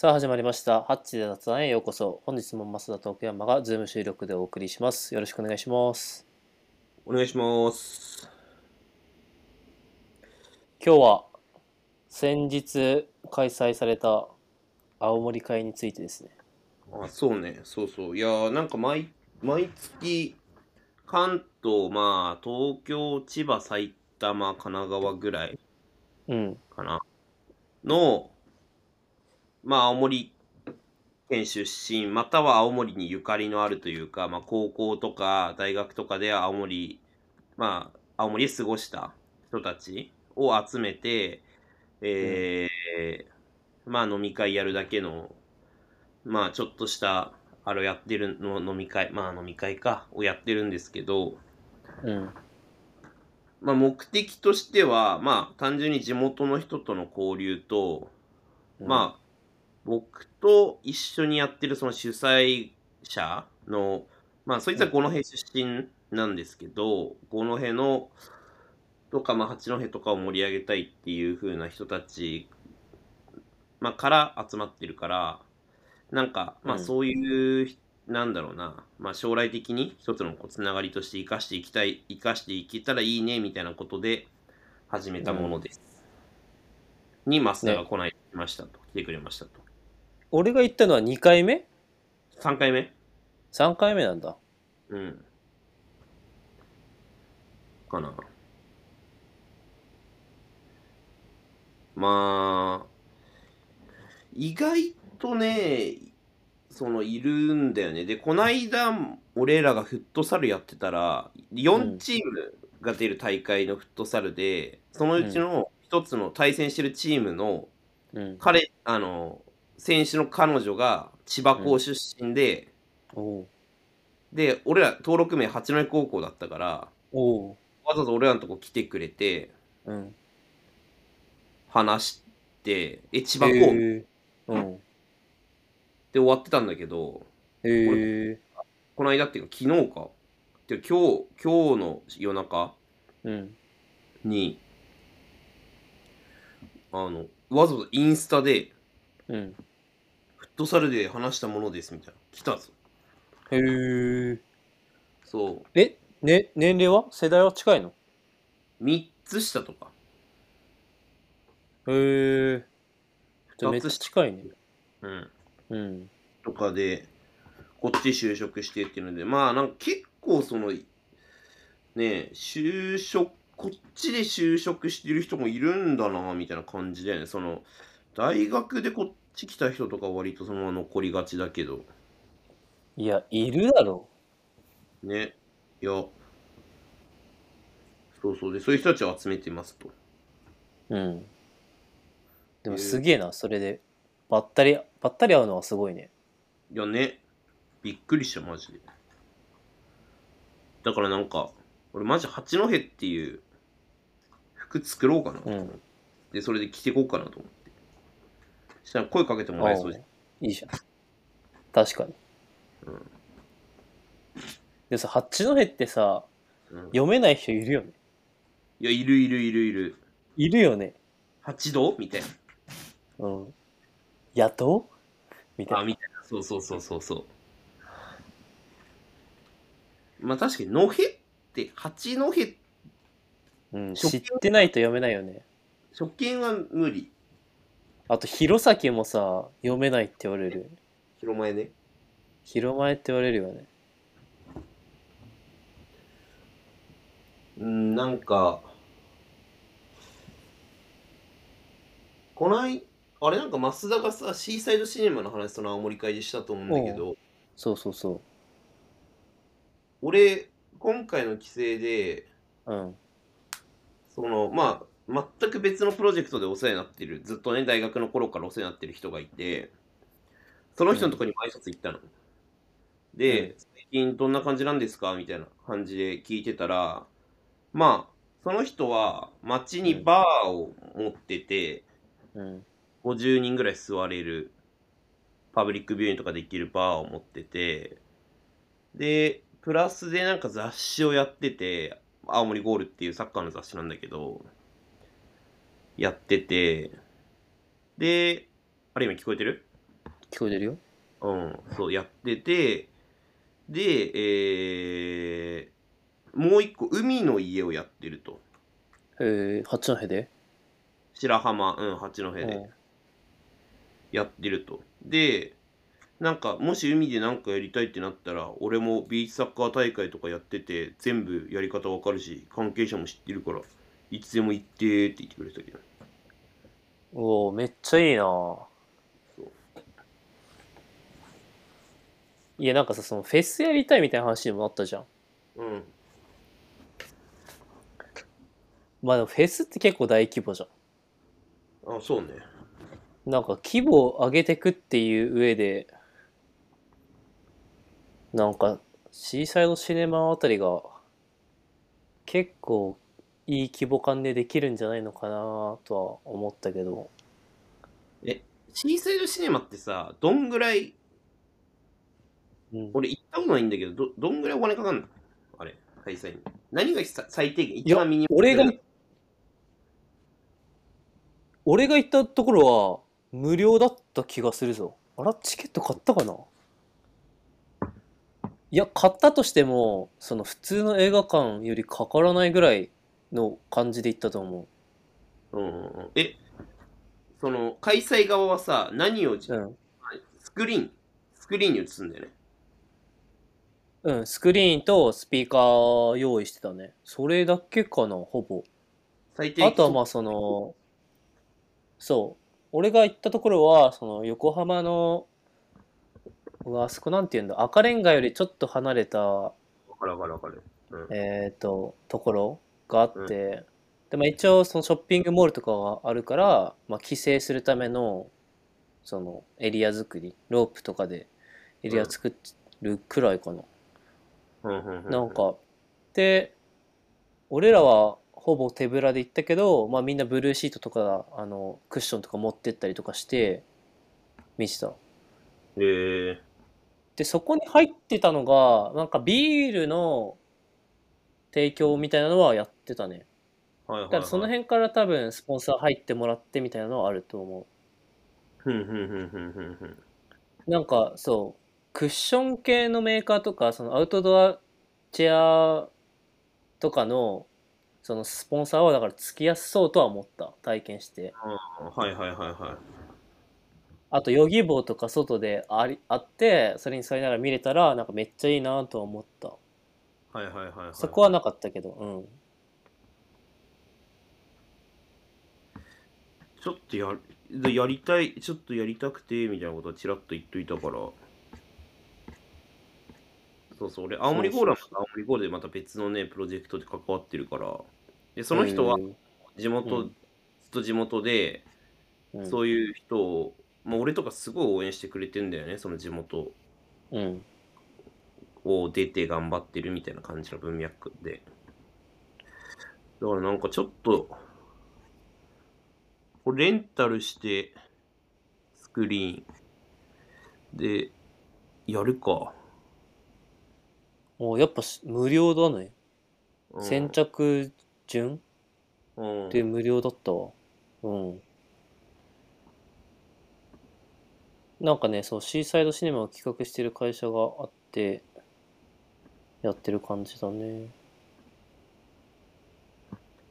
さあ始まりました。ハッチで雑談へようこそ。本日も増田と奥山がズーム収録でお送りします。よろしくお願いします。お願いします。今日は先日開催された青森会についてですね。あ、そうね。そうそう。いやー、なんか毎、毎月、関東、まあ、東京、千葉、埼玉、神奈川ぐらいうん。かな。の、まあ、青森県出身、または青森にゆかりのあるというか、まあ、高校とか大学とかで青森、まあ、青森で過ごした人たちを集めて、えーまあ、飲み会やるだけの、まあ、ちょっとした、あれをやってるの飲み会、まあ、飲み会か、をやってるんですけど、うん。まあ、目的としては、まあ、単純に地元の人との交流と、まあ、僕と一緒にやってるその主催者の、まあ、そいつは五戸出身なんですけど、五戸の、とか、まあ、八戸とかを盛り上げたいっていう風な人たち、まあ、から集まってるから、なんか、まあ、うんそういう、なんだろうな、まあ、将来的に一つのこうつながりとして生かしていきたい、生かしていけたらいいね、みたいなことで始めたものです。に、マスターが来ない、来ましたと。来てくれましたと。俺が行ったのは2回目？3回目 ?3 回目なんだ。うん。かな。まあ、意外とね、その、いるんだよね。で、こないだ、俺らがフットサルやってたら、4チームが出る大会のフットサルで、そのうちの一つの対戦してるチームの、うん。彼、あの、選手の彼女が千葉校出身で、おうで、俺ら登録名八戸高校だったから、おう。わざわざ俺らのとこ来てくれて、うん。話して、え、千葉校、へーうん。で終わってたんだけど、へえ。この間っていうか昨日か？で今日、今日の夜中うん。に、あの、わざわざインスタで、うん。フットサルで話したものですみたいな。来たぞ。へえ。そう。え、ね、年齢は？世代は近いの？3つ下とか。へえ。じゃあめっちゃ近いね。うん。うん。とかで、こっち就職してっていうので、まあ、なんか結構その、ねえ、就職、こっちで就職してる人もいるんだな、みたいな感じだよね。その、大学でこっち来た人とかは割とそのまま残りがちだけど、いや、いるだろね。いや、そうそうで、そういう人たちを集めてますと。う。うん。でもすげえな、それで。ばったり、ばったり会うのはすごいね。いやね、びっくりした、マジで。だからなんか、俺マジ八戸っていう服作ろうかなと思って、で、それで着てこうかなと思って。そしたら声かけてもらえそうじゃん。いいじゃん。確かに。うんでさ、八戸ってさ、うん読めない人いるよね。いや、いるいるいるいる。いるよね。八度みたいな。うん。野党？みたあ、いな。みたいな。そうそうそうそうそう。まあ確かに、野辺って、八戸、うん、初見知ってないと読めないよね。初見は無理。あと、弘前もさ、読めないって言われる。広前ね。広前って言われるよね。うん、なんか、こない、あれなんか増田がさ、シーサイドシネマの話、その青森会でしたと思うんだけど、そうそうそ俺、今回の規制で、う。うん。その、まあ、全く別のプロジェクトでお世話になってる、ずっとね、大学の頃からお世話になってる人がいて、その人のところにも挨拶行ったの。で、最近どんな感じなんですか？みたいな感じで聞いてたら、まあ、その人は街にバーを持ってて、うん。50人ぐらい座れる、パブリックビューイングとかできるバーを持ってて、で、プラスでなんか雑誌をやってて、青森ゴールっていうサッカーの雑誌なんだけど、やってて、で、あれ今聞こえてる？聞こえてるよ。うん、そうやってて、で、えー、もう一個、海の家をやってると。えー、八戸で？白浜、うん、八戸でやってると。で、なんか、もし海で何かやりたいってなったら、俺もビーチサッカー大会とかやってて、全部やり方わかるし、関係者も知ってるから、いつでも行ってって言ってくれたけど。おおめっちゃいいなそういやなんかさそのフェスやりたいみたいな話にもなったじゃんうん。まあでもフェスって結構大規模じゃあ、そうね。んなんか規模を上げてくっていう上でなんかシーサイドシネマあたりが結構いい規模感でできるんじゃないのかなとは思ったけど。え、シーサイドシネマってさ、どんぐらい、うん。俺行ったことないんだけど、ど、どんぐらいお金かかんの？あれ、開催に。何がさ最低限、一番ミニ俺が俺が行ったところは無料だった気がするぞ。あらチケット買ったかな？いや買ったとしてもその普通の映画館よりかからないぐらいの感じで行ったと思うんうんうん。え、その、開催側はさ、何を、ううんスクリーン、スクリーンに映すんだよね。うんスクリーンとスピーカー用意してたねそれだけかなほぼ最低あとはまあそのそう俺が行ったところはその横浜のうわあそこなんて言うんだ赤レンガよりちょっと離れたわかるわかるわかる。うん。えっ、とところがあって、でまあ一応そのショッピングモールとかがあるから、まあ、規制するためのそのエリア作りロープとかでエリア作るくらいかな、うん。うんうんなんかで俺らはほぼ手ぶらで行ったけど、まあ、みんなブルーシートとかあのクッションとか持ってったりとかして見てた。へえでそこに入ってたのがなんかビールの提供みたいなのはやってたねはいはい、はい。だからその辺から多分スポンサー入ってもらってみたいなのはあると思ふんふんふんふんふんふん。うなんかそうクッション系のメーカーとかそのアウトドアチェアとかのそのスポンサーはだからつきやすそうとは思った体験してはいはいはいはい。あとヨギボーとか外でありあってそれに座りながら見れたらなんかめっちゃいいなとは思ったはいはいはいはい。そこはなかったけどうん。ちょっとやでやりたい、ちょっとやりたくて、みたいなことはちらっと言っといたから。そうそう、俺、青森ゴールはまた青森ゴールでまた別のね、プロジェクトで関わってるから。で、その人はうん。地元、うん。ずっと地元で、うん。そういう人を、まあ、俺とかすごい応援してくれてんだよね、その地元。うんを出て頑張ってるみたいな感じの文脈で。だからなんかちょっと、これレンタルして、スクリーン。で、やるか。もうやっぱし無料だね。うん。先着順？うん。で無料だったわ。うん。なんかねそうシーサイドシネマを企画してる会社があってやってる感じだね。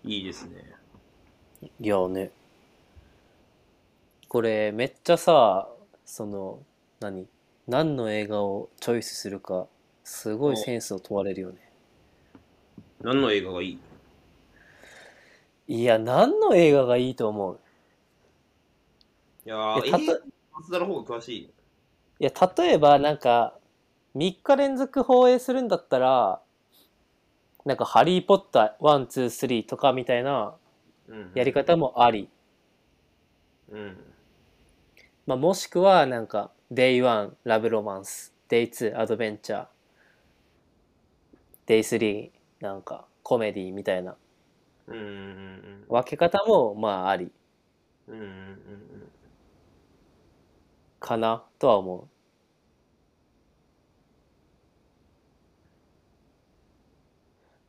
いいですね。いやね。これめっちゃさその何？何の映画をチョイスするかすごいセンスを問われるよね。何の映画がいい？いや何の映画がいいと思う？いやー、いやたとえー、松田の方が詳しい。いや例えばなんか3日連続放映するんだったらなんか「ハリー・ポッター123」とかみたいなうん、やり方もあり、うん。まあ、もしくはなんか「Day1 ラブロマンス」「Day2 アドベンチャー」「Day3 なんかコメディみたいなうん。分け方もまああり。うん。かなとは思う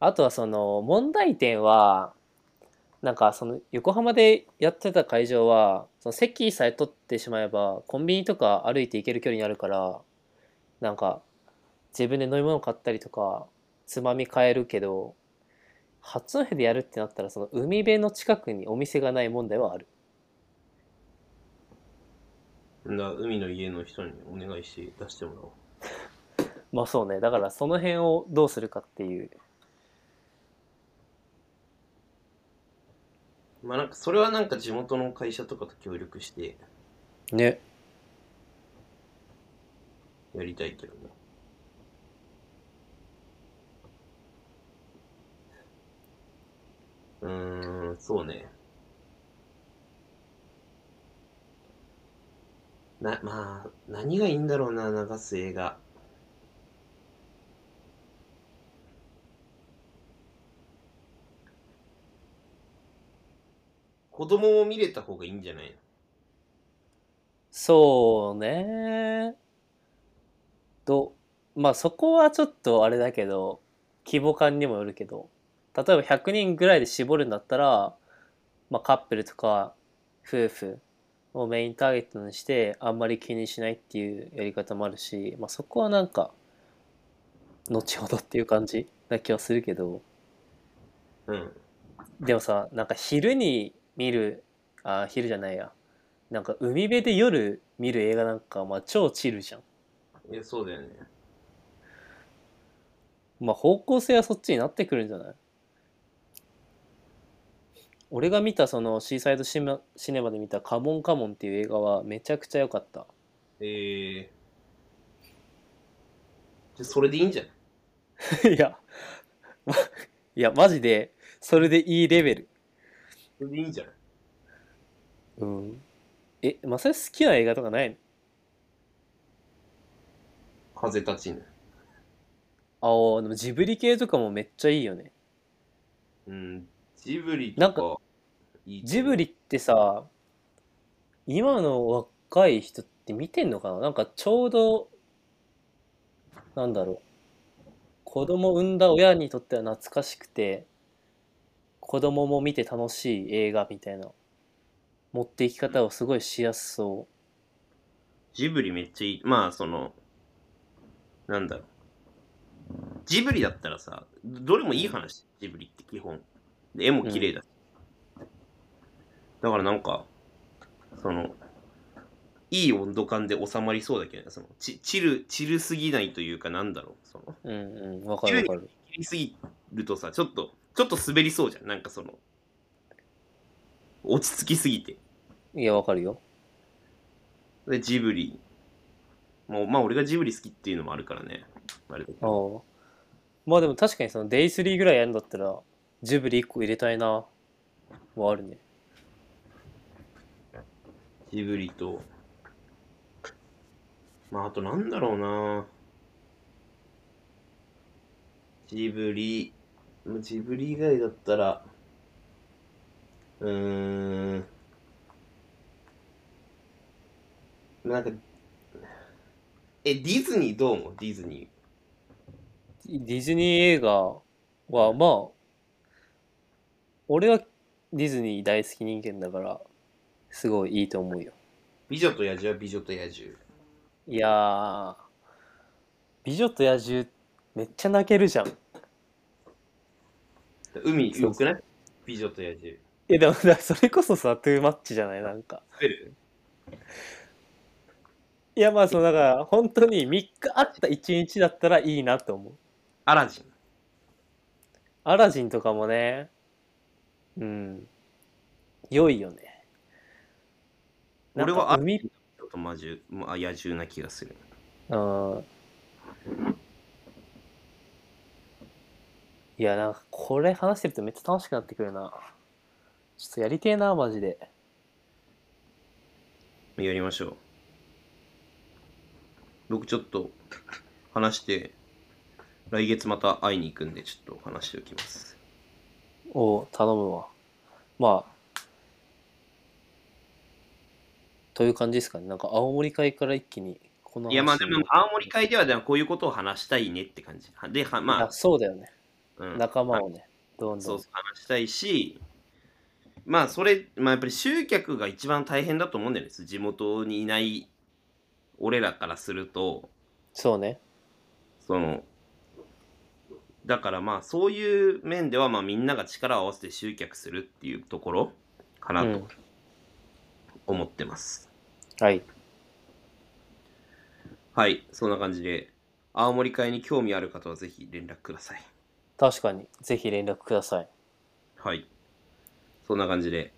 あとはその問題点はなんかその横浜でやってた会場はその席さえ取ってしまえばコンビニとか歩いて行ける距離にあるからなんか自分で飲み物買ったりとかつまみ買えるけど八戸でやるってなったらその海辺の近くにお店がない問題はあるだから海の家の人にお願いして出してもらおう。まあそうねだからその辺をどうするかっていうまあなんかそれはなんか地元の会社とかと協力してねやりたいけどね。うーん、そうね。な、まあ、何がいいんだろうな、流す映画。子供も見れた方がいいんじゃないの？そうね。とまあそこはちょっとあれだけど規模感にもよるけど。例えば100人ぐらいで絞るんだったら、まあ、カップルとか夫婦をメインターゲットにしてあんまり気にしないっていうやり方もあるし、まあ、そこはなんか後ほどっていう感じな気はするけど。うん。でもさなんか昼に見るあ昼じゃないや。なんか海辺で夜見る映画なんかまあ超チルじゃん。いや、そうだよね。まあ方向性はそっちになってくるんじゃない？俺が見たそのシーサイドシネマシネマで見た「カモンカモン」っていう映画はめちゃくちゃ良かった。えー。じゃ、それでいいんじゃない いや。まいやマジでそれでいいレベルそれでいいんじゃない？うん。えまさに好きな映画とかないの？風立ちぬ。ああでもジブリ系とかもめっちゃいいよね。うん。ジブリなんとかいいと思う。ジブリってさ今の若い人って見てんのかな？なんかちょうどなんだろう。子供産んだ親にとっては懐かしくて子供も見て楽しい映画みたいな持っていき方をすごいしやすそジブリめっちゃいい。まあ、その、なんだろう。ジブリだったらさ、どれもいい話、ジブリって基本。で絵も綺麗だし。だからなんか、その、いい温度感で収まりそうだけどね、その、ちチル、チルすぎないというか、なんだろう。その、ううんうんわかるわかる切りすぎるとさ、ちょっと、ちょっと滑りそうじゃん。なんかその、落ち着きすぎて。いやわかるよで、ジブリ。もう、まあ俺がジブリ好きっていうのもあるからね。あれだけあどあまあでも確かにそのデイスリーぐらいやるんだったらジブリ1個入れたいなはあるねジブリと、まああとなんだろうなジブリ、まあジブリ以外だったら、うーん、なんか、え、ディズニーどう思う？ディズニー。ディズニー映画はまあ俺はディズニー大好き人間だからすごいいいと思うよ美女と野獣は美女と野獣。いやー美女と野獣めっちゃ泣けるじゃん海よくない？美女と野獣。えでもだそれこそさトゥーマッチじゃない？なんか。滑る？いやまあそのだから本当に3日あった1日だったらいいなと思う。アラジン。アラジンとかもねうん。良いよね。俺は海ちょっと魔獣、まあ、野獣な気がする。うんいやなんかこれ話してるとめっちゃ楽しくなってくるなちょっとやりてえなマジでやりましょう。僕ちょっと話して、来月また会いに行くんで、ちょっと話しておきます。おう頼むわまあという感じですかねなんか青森会から一気にこの話いや、まあでも、青森会ではでもこういうことを話したいねって感じ。で、はまあそうだよねあ、うん、仲間をねどんどんそうそう話したいし、まあそれ、まあやっぱり集客が一番大変だと思うんだよね。地元にいない俺らからすると、そうね。その、だからまあそういう面ではまあみんなが力を合わせて集客するっていうところかなとうん。思ってます。はい。はい、そんな感じで、青森会に興味ある方はぜひ連絡ください。確かに。ぜひ連絡ください。はい。そんな感じで、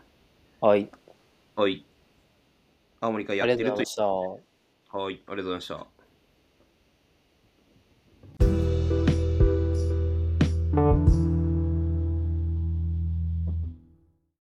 はい。はい。青森会やありがとうございました。はい、ありがとうございました。